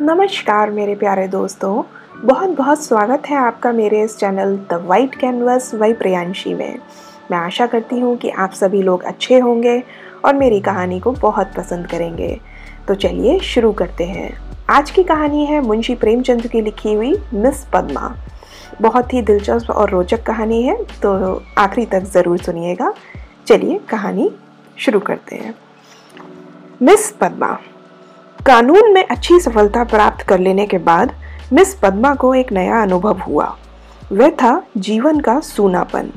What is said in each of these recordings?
नमस्कार मेरे प्यारे दोस्तों। बहुत बहुत स्वागत है आपका मेरे इस चैनल द वाइट कैनवस वही प्रियांशी में। मैं आशा करती हूँ कि आप सभी लोग अच्छे होंगे और मेरी कहानी को बहुत पसंद करेंगे। तो चलिए शुरू करते हैं। आज की कहानी है मुंशी प्रेमचंद की लिखी हुई मिस पद्मा। बहुत ही दिलचस्प और रोचक कहानी है तो आखिरी तक ज़रूर सुनिएगा। चलिए कहानी शुरू करते हैं। मिस पद्मा कानून में अच्छी सफलता प्राप्त कर लेने के बाद मिस पद्मा को एक नया अनुभव हुआ। वह था जीवन का सूनापन।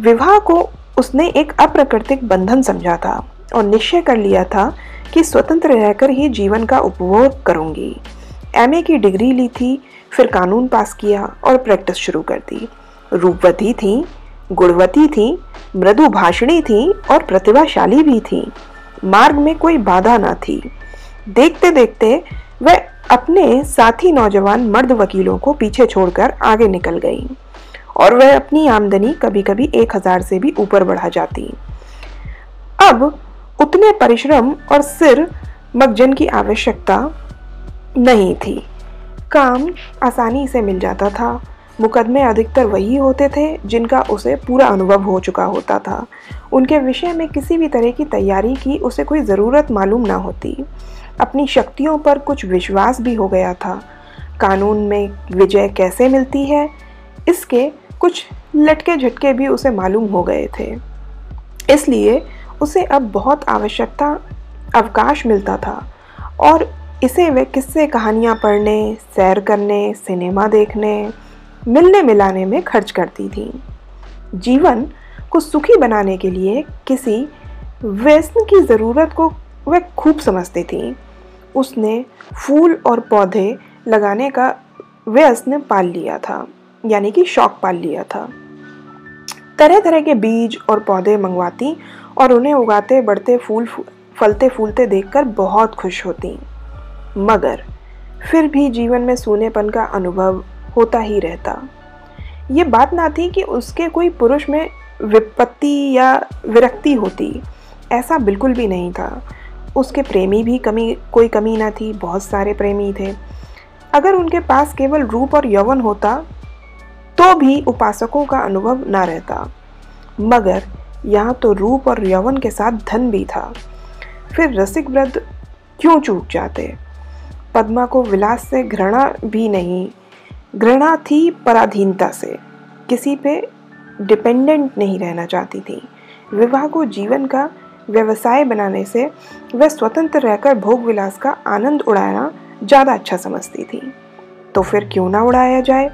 विवाह को उसने एक अप्राकृतिक बंधन समझा था और निश्चय कर लिया था कि स्वतंत्र रहकर ही जीवन का उपभोग करूँगी। एमए की डिग्री ली थी, फिर कानून पास किया और प्रैक्टिस शुरू कर दी। रूपवती थी, गुणवती थी मृदु भाषणी थी और प्रतिभाशाली भी थी। मार्ग में कोई बाधा ना थी। देखते देखते वह अपने साथी नौजवान मर्द वकीलों को पीछे छोड़कर आगे निकल गई और वह अपनी आमदनी कभी कभी एक हज़ार से भी ऊपर बढ़ा जाती। अब उतने परिश्रम और सिर मगजन की आवश्यकता नहीं थी। काम आसानी से मिल जाता था। मुकदमे अधिकतर वही होते थे जिनका उसे पूरा अनुभव हो चुका होता था। उनके विषय में किसी भी तरह की तैयारी की उसे कोई ज़रूरत मालूम ना होती। अपनी शक्तियों पर कुछ विश्वास भी हो गया था। कानून में विजय कैसे मिलती है, इसके कुछ लटके झटके भी उसे मालूम हो गए थे। इसलिए उसे अब बहुत आवश्यकता, अवकाश मिलता था और इसे वे किस्से कहानियाँ पढ़ने, सैर करने, सिनेमा देखने, मिलने मिलाने में खर्च करती थी। जीवन को सुखी बनाने के लिए किसी व्यसन की ज़रूरत को वह खूब समझती थी। उसने फूल और पौधे लगाने का व्यसन पाल लिया था, यानी कि शौक पाल लिया था। तरह तरह के बीज और पौधे मंगवाती और उन्हें उगाते, बढ़ते फूल फलते फूलते देखकर बहुत खुश होती। मगर फिर भी जीवन में सूनेपन का अनुभव होता ही रहता। ये बात ना थी कि उसके कोई पुरुष में विपत्ति या विरक्ति होती, ऐसा बिल्कुल भी नहीं था। उसके प्रेमी भी कमी, कोई कमी ना थी, बहुत सारे प्रेमी थे। अगर उनके पास केवल रूप और यौवन होता तो भी उपासकों का अनुभव ना रहता। मगर यहाँ तो रूप और यौवन के साथ धन भी था। फिर रसिक व्रत क्यों चूक जाते? पद्मा को विलास से घृणा भी नहीं, घृणा थी पराधीनता से। किसी पे डिपेंडेंट नहीं रहना चाहती थी। विवाह को जीवन का व्यवसाय बनाने से वह स्वतंत्र रहकर भोग विलास का आनंद उड़ाना ज़्यादा अच्छा समझती थी। तो फिर क्यों ना उड़ाया जाए?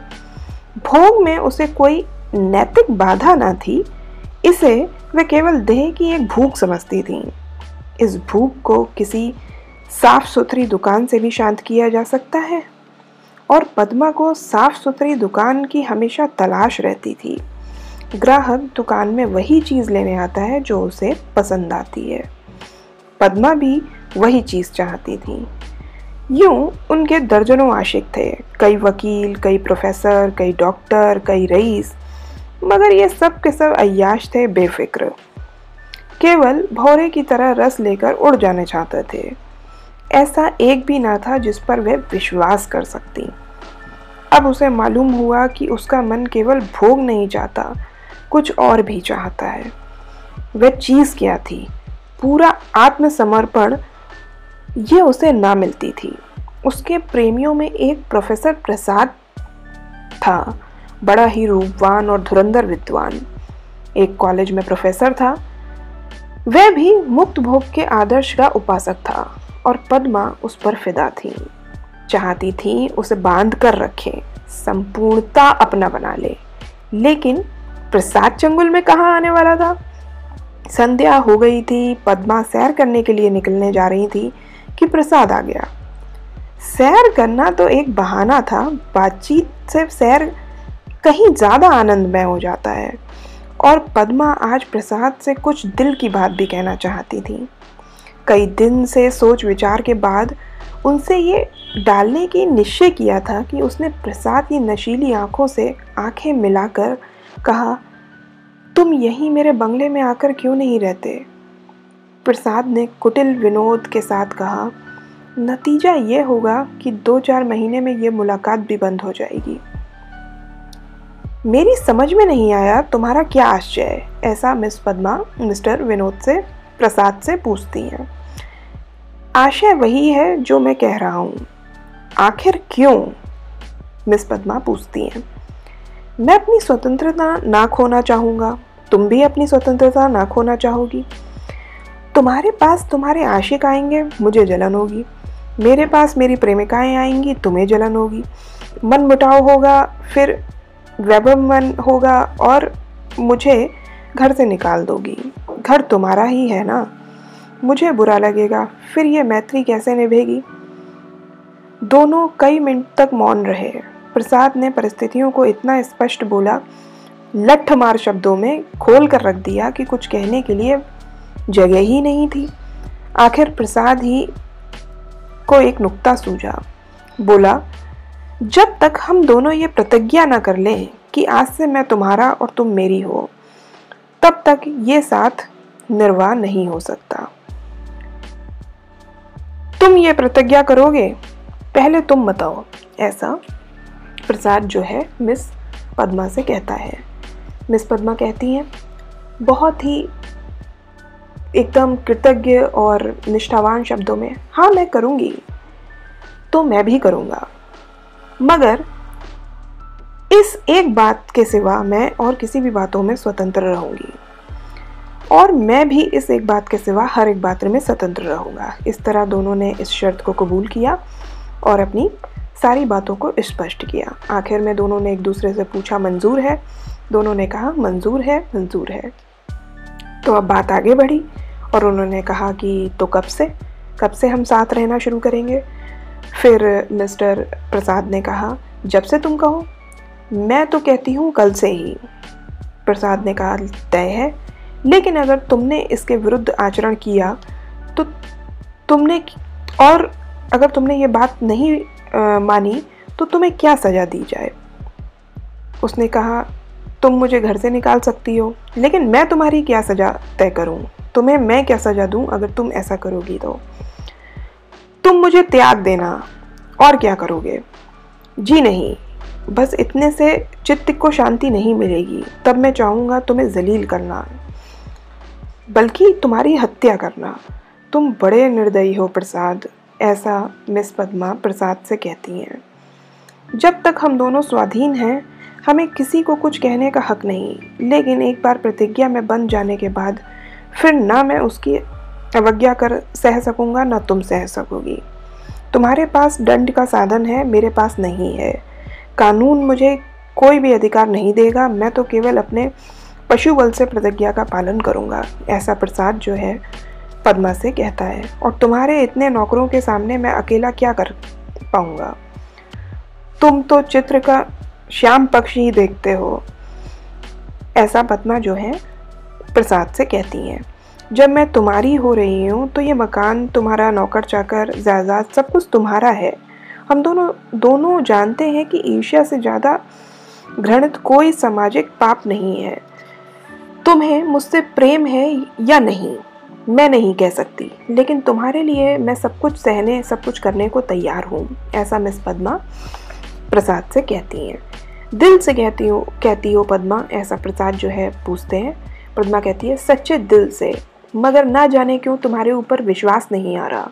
भोग में उसे कोई नैतिक बाधा ना थी, इसे वह केवल देह की एक भूख समझती थी। इस भूख को किसी साफ़ सुथरी दुकान से भी शांत किया जा सकता है, और पद्मा को साफ़ सुथरी दुकान की हमेशा तलाश रहती थी। ग्राहक दुकान में वही चीज़ लेने आता है जो उसे पसंद आती है। पद्मा भी वही चीज़ चाहती थी। यूँ उनके दर्जनों आशिक थे। कई वकील, कई प्रोफेसर, कई डॉक्टर, कई रईस, मगर ये सब के सब अयाश थे बेफिक्र। केवल भौरे की तरह रस लेकर उड़ जाने चाहते थे। ऐसा एक भी ना था जिस पर वह विश्वास कर सकती। अब उसे मालूम हुआ कि उसका मन केवल भोग नहीं चाहता कुछ और भी चाहता है। वह चीज़ क्या थी? पूरा आत्मसमर्पण ये उसे ना मिलती थी। उसके प्रेमियों में एक प्रोफेसर प्रसाद था, बड़ा ही रूपवान और धुरंधर विद्वान। एक कॉलेज में प्रोफेसर था। वह भी मुक्त भोग के आदर्श का उपासक था और पद्मा उस पर फिदा थी। चाहती थी उसे बाँध कर रखे, संपूर्णता अपना बना ले। लेकिन प्रसाद चंगुल में कहाँ आने वाला था? संध्या हो गई थी, पद्मा सैर करने के लिए निकलने जा रही थी कि प्रसाद आ गया। सैर करना तो एक बहाना था, बातचीत से सैर कहीं ज़्यादा आनंदमय हो जाता है। और पद्मा आज प्रसाद से कुछ दिल की बात भी कहना चाहती थी। कई दिन से सोच विचार के बाद उनसे ये डालने की निश्चय किया था कि उसने प्रसाद की नशीली आँखों से आँखें मिलाकर कहा, तुम यहीं मेरे बंगले में आकर क्यों नहीं रहते? प्रसाद ने कुटिल विनोद के साथ कहा, नतीजा ये होगा कि दो चार महीने में ये मुलाकात भी बंद हो जाएगी। मेरी समझ में नहीं आया तुम्हारा क्या आश्चर्य है, ऐसा मिस पद्मा, मिस्टर विनोद से, प्रसाद से पूछती हैं। आशय वही है जो मैं कह रहा हूँ। आखिर क्यों? मिस पद्मा पूछती हैं। मैं अपनी स्वतंत्रता ना खोना चाहूँगा। तुम भी अपनी स्वतंत्रता ना खोना चाहोगी। तुम्हारे पास तुम्हारे आशिक आएँगे, मुझे जलन होगी। मेरे पास मेरी प्रेमिकाएँ आएँगी, तुम्हें जलन होगी। मन मुटाव होगा, फिर वैभव मन होगा और मुझे घर से निकाल दोगी। घर तुम्हारा ही है ना? मुझे बुरा लगेगा, फिर ये मैत्री कैसे निभेगी? दोनों कई मिनट तक मौन रहे। प्रसाद ने परिस्थितियों को इतना स्पष्ट बोला लठ मार शब्दों में खोल कर रख दिया कि कुछ कहने के लिए जगह ही नहीं थी। आखिर प्रसाद ही को एक नुक्ता सूझा, बोला, जब तक हम दोनों ये प्रतिज्ञा न कर लें कि आज से मैं तुम्हारा और तुम मेरी हो, तब तक ये साथ निर्वाह नहीं हो सकता। तुम ये प्रतिज्ञा करोगे? पहले तुम बताओ, ऐसा? प्रसाद जो है, मिस पद्मा से कहता है। मिस पद्मा कहती हैं, बहुत ही एकदम कृतज्ञ और निष्ठावान शब्दों में हाँ मैं करूँगी तो मैं भी करूँगा। मगर इस एक बात के सिवा मैं और किसी भी बातों में स्वतंत्र रहूँगी। और मैं भी इस एक बात के सिवा हर एक बात में स्वतंत्र रहूँगा। इस तरह दोनों ने इस शर्त को कबूल किया और अपनी सारी बातों को स्पष्ट किया। आखिर में दोनों ने एक दूसरे से पूछा, मंजूर है? दोनों ने कहा, मंजूर है मंजूर है। तो अब बात आगे बढ़ी और उन्होंने कहा कि तो कब से? कब से हम साथ रहना शुरू करेंगे? फिर मिस्टर प्रसाद ने कहा, जब से तुम कहो। मैं तो कहती हूँ कल से ही। प्रसाद ने कहा, तय है। लेकिन अगर तुमने इसके विरुद्ध आचरण किया तो तुमने और अगर तुमने ये बात नहीं मानी तो तुम्हें क्या सज़ा दी जाए? उसने कहा, तुम मुझे घर से निकाल सकती हो, लेकिन मैं तुम्हारी क्या सज़ा तय करूँ? तुम्हें मैं क्या सज़ा दूँ अगर तुम ऐसा करोगी तो? तुम मुझे त्याग देना, और क्या करोगे? जी नहीं, बस इतने से चित्त को शांति नहीं मिलेगी, तब मैं चाहूँगा तुम्हें जलील करना, बल्कि तुम्हारी हत्या करना। तुम बड़े निर्दयी हो, प्रसाद। ऐसा मिस पद्मा प्रसाद से कहती हैं। जब तक हम दोनों स्वाधीन हैं, हमें किसी को कुछ कहने का हक नहीं। लेकिन एक बार प्रतिज्ञा में बन जाने के बाद, फिर ना मैं उसकी अवज्ञा कर सह सकूँगा, ना तुम सह सकोगी। तुम्हारे पास दंड का साधन है, मेरे पास नहीं है। कानून मुझे कोई भी अधिकार नहीं देगा, मैं तो केवल अपने पशु बल से प्रतिज्ञा का पालन करूँगा। ऐसा प्रसाद जो है पद्मा से कहता है, और तुम्हारे इतने नौकरों के सामने मैं अकेला क्या कर पाऊँगा? तुम तो चित्र का श्याम पक्ष ही देखते हो। ऐसा पद्मा जो है, प्रसाद से कहती हैं, जब मैं तुम्हारी हो रही हूँ तो ये मकान, तुम्हारा नौकर चाकर, जायदाद सब कुछ तुम्हारा है। हम दोनों दोनों जानते हैं कि ईर्ष्या से ज़्यादा घृणित कोई सामाजिक पाप नहीं है। तुम्हें, मुझसे प्रेम है या नहीं? मैं नहीं कह सकती, लेकिन तुम्हारे लिए मैं सब कुछ सहने, सब कुछ करने को तैयार हूँ, ऐसा मिस पद्मा प्रसाद से कहती हैं। दिल से कहती हो कहती हो पद्मा, ऐसा प्रसाद जो है, पूछते हैं। पद्मा कहती है, सच्चे दिल से, मगर ना जाने क्यों तुम्हारे ऊपर विश्वास नहीं आ रहा।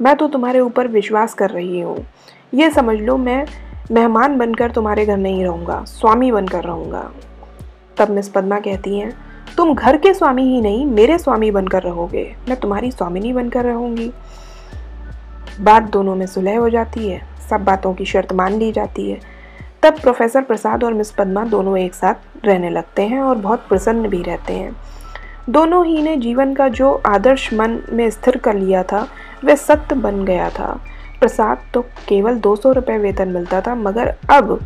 मैं तो तुम्हारे ऊपर विश्वास कर रही हूँ। ये समझ लो, मैं मेहमान बनकर तुम्हारे घर नहीं रहूँगा, स्वामी बनकर रहूँगा। तब मिस पद्मा कहती हैं तुम घर के स्वामी ही नहीं, मेरे स्वामी बनकर रहोगे। मैं तुम्हारी स्वामिनी बनकर रहूँगी। बात दोनों में सुलह हो जाती है। सब बातों की शर्त मान ली जाती है। तब प्रोफेसर प्रसाद और मिस पद्मा दोनों एक साथ रहने लगते हैं और बहुत प्रसन्न भी रहते हैं। दोनों ही ने जीवन का जो आदर्श मन में स्थिर कर लिया था, वह सत्य बन गया था। प्रसाद तो केवल दो सौ रुपये वेतन मिलता था, मगर अब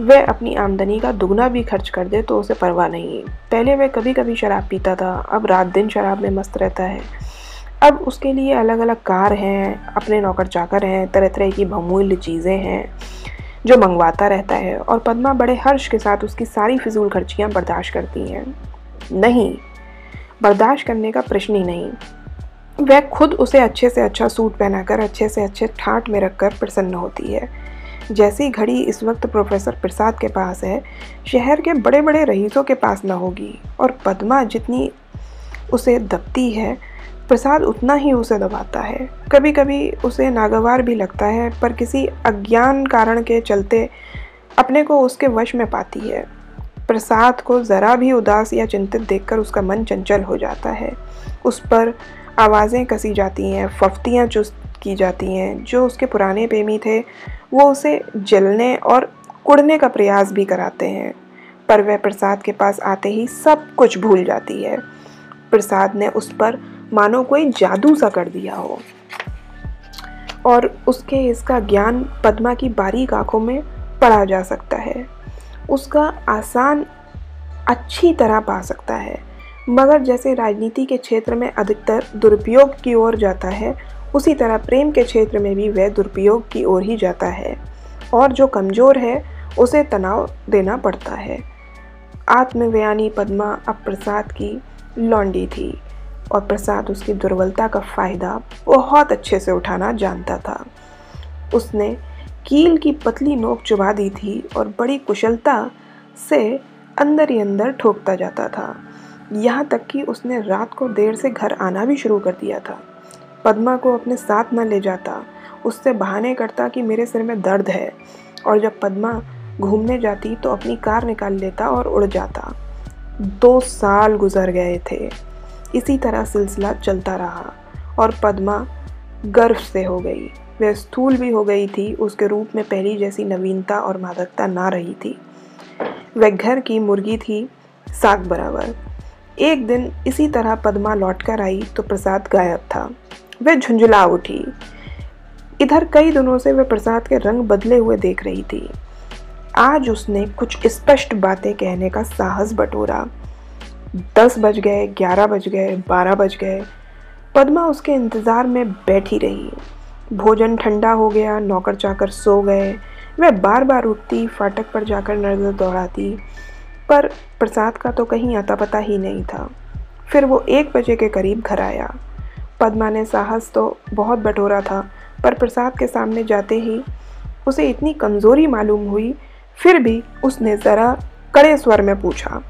वह अपनी आमदनी का दुगना भी खर्च कर दे तो उसे परवाह नहीं। पहले वह कभी कभी शराब पीता था, अब रात दिन शराब में मस्त रहता है। अब उसके लिए अलग अलग कार हैं, अपने नौकर चाकर हैं तरह तरह की बहुमूल्य चीज़ें हैं, जो मंगवाता रहता है और पद्मा बड़े हर्ष के साथ उसकी सारी फिजूल खर्चियाँ बर्दाश्त करती हैं। नहीं, बर्दाश्त करने का प्रश्न ही नहीं। वह खुद उसे अच्छे से अच्छा सूट पहनाकर, अच्छे से अच्छे ठाट में रखकर प्रसन्न होती है। जैसी घड़ी इस वक्त प्रोफेसर प्रसाद के पास है, शहर के बड़े बड़े रईसों के पास ना होगी, और पद्मा जितनी उसे दबती है, प्रसाद उतना ही उसे दबाता है। कभी कभी उसे नागवार भी लगता है, पर किसी अज्ञान कारण के चलते अपने को उसके वश में पाती है। प्रसाद को ज़रा भी उदास या चिंतित देखकर उसका मन चंचल हो जाता है। उस पर आवाज़ें कसी जाती हैं, फफ्तियाँ चुस्त की जाती हैं, जो उसके पुराने प्रेमी थे वो उसे जलने और कुड़ने का प्रयास भी कराते हैं। पर वह प्रसाद के पास आते ही सब कुछ भूल जाती है। प्रसाद ने उस पर, मानो कोई जादू सा कर दिया हो। और उसके इसका ज्ञान पद्मा की बारीक आँखों में पढ़ा जा सकता है। उसका आसान अच्छी तरह पा सकता है। मगर जैसे राजनीति के क्षेत्र में अधिकतर दुरुपयोग की ओर जाता है उसी तरह प्रेम के क्षेत्र में भी वह दुरुपयोग की ओर ही जाता है और जो कमज़ोर है, उसे तनाव देना पड़ता है। आत्मव्यानी पद्मा अब प्रसाद की लौंडी थी और प्रसाद उसकी दुर्बलता का फ़ायदा बहुत अच्छे से उठाना जानता था। उसने कील की पतली नोक चुबा दी थी और बड़ी कुशलता से अंदर ही अंदर ठोकता जाता था। यहाँ तक कि उसने रात को देर से घर आना भी शुरू कर दिया था। पद्मा को अपने साथ न ले जाता, उससे बहाने करता कि मेरे सिर में दर्द है। और जब पद्मा घूमने जाती तो अपनी कार निकाल लेता और उड़ जाता। दो साल गुजर गए थे। इसी तरह सिलसिला चलता रहा और पद्मा गर्व से हो गई। वह स्थूल भी हो गई थी, उसके रूप में पहली जैसी नवीनता और मादकता ना रही थी। वह घर की मुर्गी थी, साग बराबर। एक दिन इसी तरह पद्मा लौट कर आई तो प्रसाद गायब था। वह झुंझुला उठी। इधर कई दिनों से वह प्रसाद के रंग बदले हुए देख रही थी। आज उसने कुछ स्पष्ट बातें कहने का साहस बटोरा। दस बज गए, ग्यारह बज गए, बारह बज गए। पद्मा उसके इंतज़ार में बैठी रही। भोजन ठंडा हो गया, नौकर चाकर सो गए। वह बार बार उठती, फाटक पर जाकर नज़र दौड़ाती। पर प्रसाद का तो कहीं आता पता ही नहीं था। फिर वो एक बजे के करीब घर आया। पद्मा ने साहस तो बहुत बटोरा था, पर प्रसाद के सामने जाते ही उसे इतनी कमज़ोरी मालूम हुई, फिर भी उसने ज़रा कड़े स्वर में पूछा,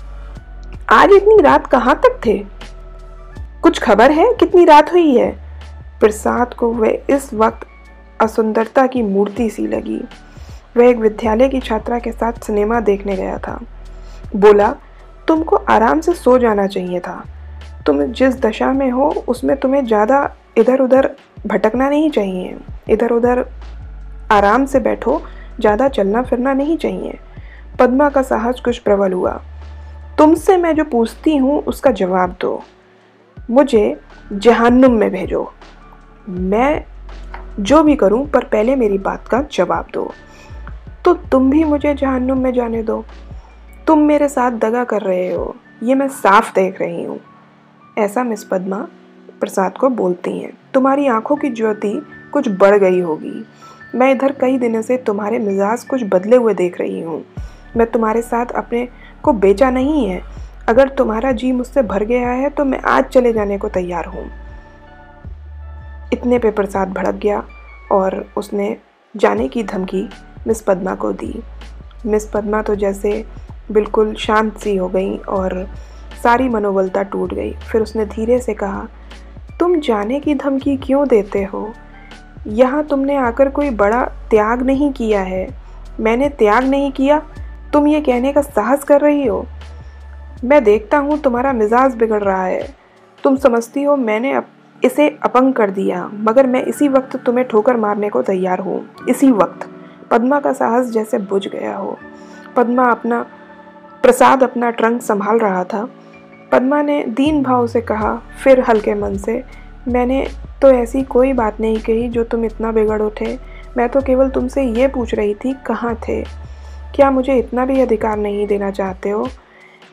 आज इतनी रात कहाँ तक थे? कुछ खबर है कितनी रात हुई है? प्रसाद को वह इस वक्त असुंदरता की मूर्ति सी लगी। वह एक विद्यालय की छात्रा के साथ सिनेमा देखने गया था। बोला, तुमको आराम से सो जाना चाहिए था। तुम जिस दशा में हो, उसमें तुम्हें ज़्यादा इधर उधर भटकना नहीं चाहिए। इधर उधर आराम से बैठो, ज़्यादा चलना फिरना नहीं चाहिए। पद्मा का साहस कुछ प्रबल हुआ। तुमसे मैं जो पूछती हूँ, उसका जवाब दो। मुझे जहन्नुम में भेजो। मैं जो भी करूँ, पर पहले मेरी बात का जवाब दो। तो तुम भी मुझे जहन्नुम में जाने दो। तुम मेरे साथ दगा कर रहे हो। ये मैं साफ़ देख रही हूँ। ऐसा मिस पद्मा प्रसाद को बोलती हैं। तुम्हारी आँखों की ज्योति कुछ बढ़ गई होगी। मैं इधर कई दिनों से तुम्हारे मिजाज कुछ बदले हुए देख रही हूँ। मैं तुम्हारे साथ अपने को बेचा नहीं है। अगर तुम्हारा जी मुझसे भर गया है तो मैं आज चले जाने को तैयार हूँ। इतने पे प्रसाद भड़क गया और उसने जाने की धमकी मिस पद्मा को दी। मिस पद्मा तो जैसे बिल्कुल शांत सी हो गई और सारी मनोबलता टूट गई। फिर उसने धीरे से कहा तुम जाने की धमकी क्यों देते हो? यहाँ तुमने आकर कोई बड़ा त्याग नहीं किया है। मैंने त्याग नहीं किया। तुम ये कहने का साहस कर रही हो? मैं देखता हूँ तुम्हारा मिजाज बिगड़ रहा है। तुम समझती हो मैंने अप, इसे अपंग कर दिया मगर मैं इसी वक्त तुम्हें ठोकर मारने को तैयार हूँ। इसी वक्त। पद्मा का साहस जैसे बुझ गया हो। पद्मा अपना प्रसाद अपना ट्रंक संभाल रहा था। पद्मा ने दीन भाव से कहा, फिर हल्के मन से, मैंने तो ऐसी कोई बात नहीं कही जो तुम इतना बिगड़ उठे। मैं तो केवल तुमसे ये पूछ रही थी, कहाँ थे? क्या मुझे इतना भी अधिकार नहीं देना चाहते हो?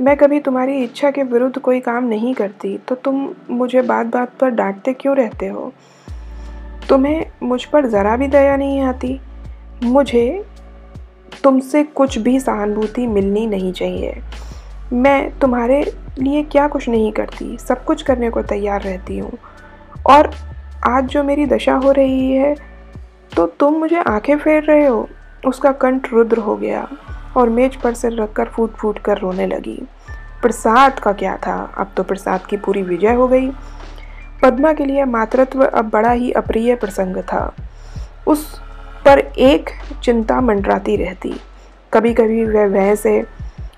मैं कभी तुम्हारी इच्छा के विरुद्ध कोई काम नहीं करती तो तुम मुझे बात बात पर डांटते क्यों रहते हो? तुम्हें मुझ पर ज़रा भी दया नहीं आती। मुझे तुमसे कुछ भी सहानुभूति मिलनी नहीं चाहिए। मैं तुम्हारे लिए क्या कुछ नहीं करती, सब कुछ करने को तैयार रहती हूँ। और आज जो मेरी दशा हो रही है तो तुम मुझे आँखें फेर रहे हो। उसका कंठ रुद्र हो गया और मेज पर सिर रखकर फूट फूट कर रोने लगी। प्रसाद का क्या था? अब तो प्रसाद की पूरी विजय हो गई। पद्मा के लिए मातृत्व अब बड़ा ही अप्रिय प्रसंग था। उस पर एक चिंता मंडराती रहती। कभी कभी वह वह से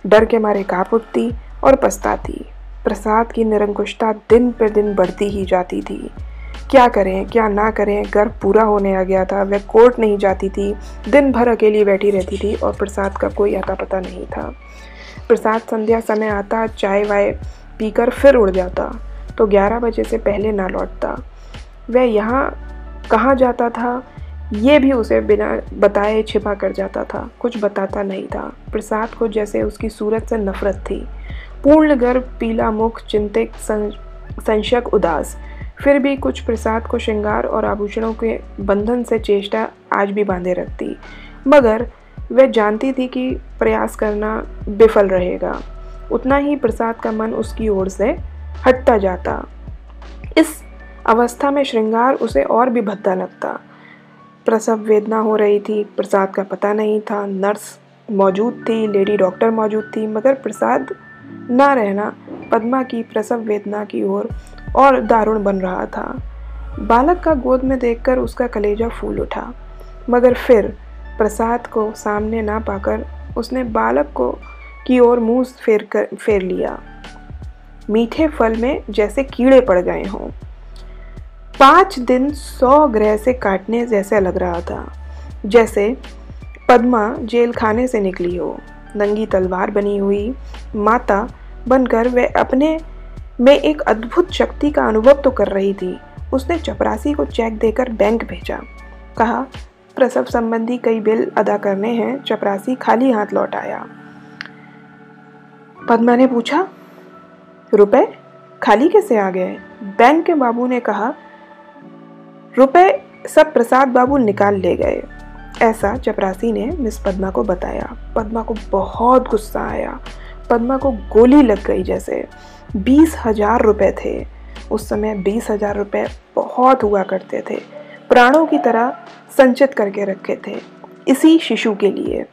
डर के मारे काँप उठती और पछताती। प्रसाद की निरंकुशता दिन पर दिन बढ़ती ही जाती थी। क्या करें, क्या ना करें गर्भ पूरा होने आ गया था। वह कोर्ट नहीं जाती थी। दिन भर अकेली बैठी रहती थी और प्रसाद का कोई आता पता नहीं था। प्रसाद संध्या समय आता, चाय वाय पीकर फिर उड़ जाता। तो 11 बजे से पहले ना लौटता। वह यहाँ कहाँ जाता था? ये भी उसे बिना बताए छिपा कर जाता था। कुछ बताता नहीं था। प्रसाद को जैसे उसकी सूरत से नफरत थी। पूर्ण गर्भ पीला मुख, चिंतित संशक, उदास। फिर भी कुछ प्रसाद को श्रृंगार और आभूषणों के बंधन से चेष्टा आज भी बांधे रखती। मगर वह जानती थी कि प्रयास करना विफल रहेगा। उतना ही प्रसाद का मन उसकी ओर से हटता जाता। इस अवस्था में श्रृंगार उसे और भी भद्दा लगता। प्रसव वेदना हो रही थी, प्रसाद का पता नहीं था। नर्स मौजूद थी, लेडी डॉक्टर मौजूद थी, मगर प्रसाद ना रहना पद्मा की प्रसव वेदना की ओर और दारुण बन रहा था। बालक का गोद में देखकर उसका कलेजा फूल उठा, मगर फिर प्रसाद को सामने ना पाकर उसने बालक को की ओर मुँह फेर कर, फेर लिया। मीठे फल में जैसे कीड़े पड़ गए हों। पाँच दिन सौ ग्रह से काटने जैसे लग रहा था, जैसे पद्मा जेल खाने से निकली हो। नंगी तलवार बनी हुई माता बनकर वह अपने में एक अद्भुत शक्ति का अनुभव तो कर रही थी। उसने चपरासी को चेक देकर बैंक भेजा। कहा, प्रसव संबंधी कई बिल अदा करने हैं। चपरासी खाली हाथ लौट आया। पद्मा ने पूछा, रुपए? खाली कैसे आ गए? बैंक के बाबू ने कहा, रुपए सब प्रसाद बाबू निकाल ले गए। ऐसा चपरासी ने मिस पद्मा को बताया। पद्मा को बहुत गुस्सा आया। पद्मा को गोली लग गई जैसे। बीस हज़ार रुपये थे। उस समय बीस हज़ार रुपये बहुत हुआ करते थे। प्राणों की तरह संचित करके रखे थे। इसी शिशु के लिए।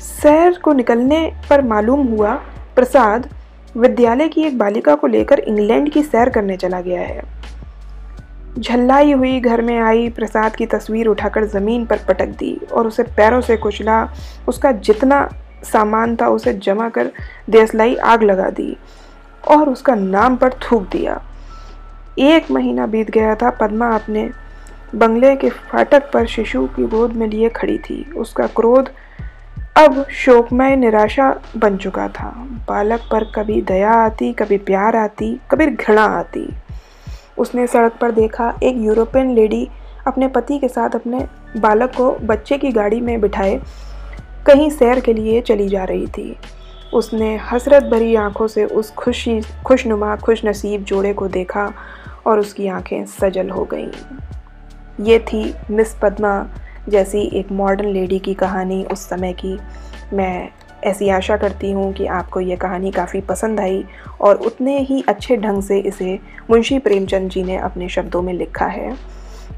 सैर को निकलने पर मालूम हुआ प्रसाद विद्यालय की एक बालिका को लेकर इंग्लैंड की सैर करने चला गया है। झल्लाई हुई घर में आई, प्रसाद की तस्वीर उठाकर ज़मीन पर पटक दी और उसे पैरों से कुचला। उसका जितना सामान था उसे जमा कर देसलाई आग लगा दी और उसका नाम पर थूक दिया। एक महीना बीत गया था, पद्मा अपने बंगले के फाटक पर शिशु की गोद में लिए खड़ी थी। उसका क्रोध अब शोकमय, निराशा बन चुका था। बालक पर कभी दया आती, कभी प्यार आती, कभी घृणा आती। उसने सड़क पर देखा, एक यूरोपियन लेडी अपने पति के साथ अपने बालक को बच्चे की गाड़ी में बिठाए, कहीं सैर के लिए चली जा रही थी। उसने हसरत भरी आँखों से उस खुशी, खुशनुमा खुश नसीब जोड़े को देखा और उसकी आँखें सजल हो गईं। ये थी मिस पद्मा जैसी एक मॉडर्न लेडी की कहानी उस समय की। मैं ऐसी आशा करती हूँ कि आपको ये कहानी काफ़ी पसंद आई और उतने ही अच्छे ढंग से इसे मुंशी प्रेमचंद जी ने अपने शब्दों में लिखा है।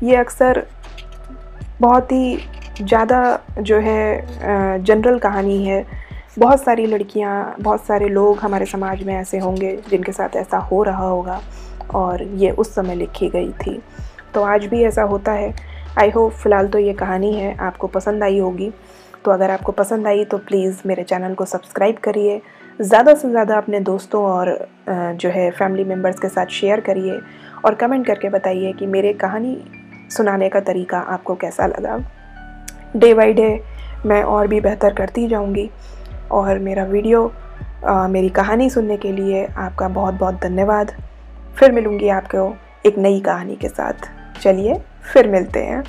ये अक्सर बहुत ही ज़्यादा जो है जनरल कहानी है। बहुत सारी लड़कियाँ, बहुत सारे लोग हमारे समाज में ऐसे होंगे जिनके साथ ऐसा हो रहा होगा और ये उस समय लिखी गई थी। तो आज भी ऐसा होता है। आई होप फ़िलहाल तो ये कहानी है, आपको पसंद आई होगी। तो अगर आपको पसंद आई तो प्लीज़ मेरे चैनल को सब्सक्राइब करिए। ज़्यादा से ज़्यादा अपने दोस्तों और जो है फैमिली मेंबर्स के साथ शेयर करिए और कमेंट करके बताइए कि मेरे कहानी सुनाने का तरीका आपको कैसा लगा। डे बाई डे मैं और भी बेहतर करती जाऊँगी और मेरा वीडियो आ, मेरी कहानी सुनने के लिए आपका बहुत बहुत धन्यवाद। फिर मिलूँगी आपको एक नई कहानी के साथ। चलिए फिर मिलते हैं।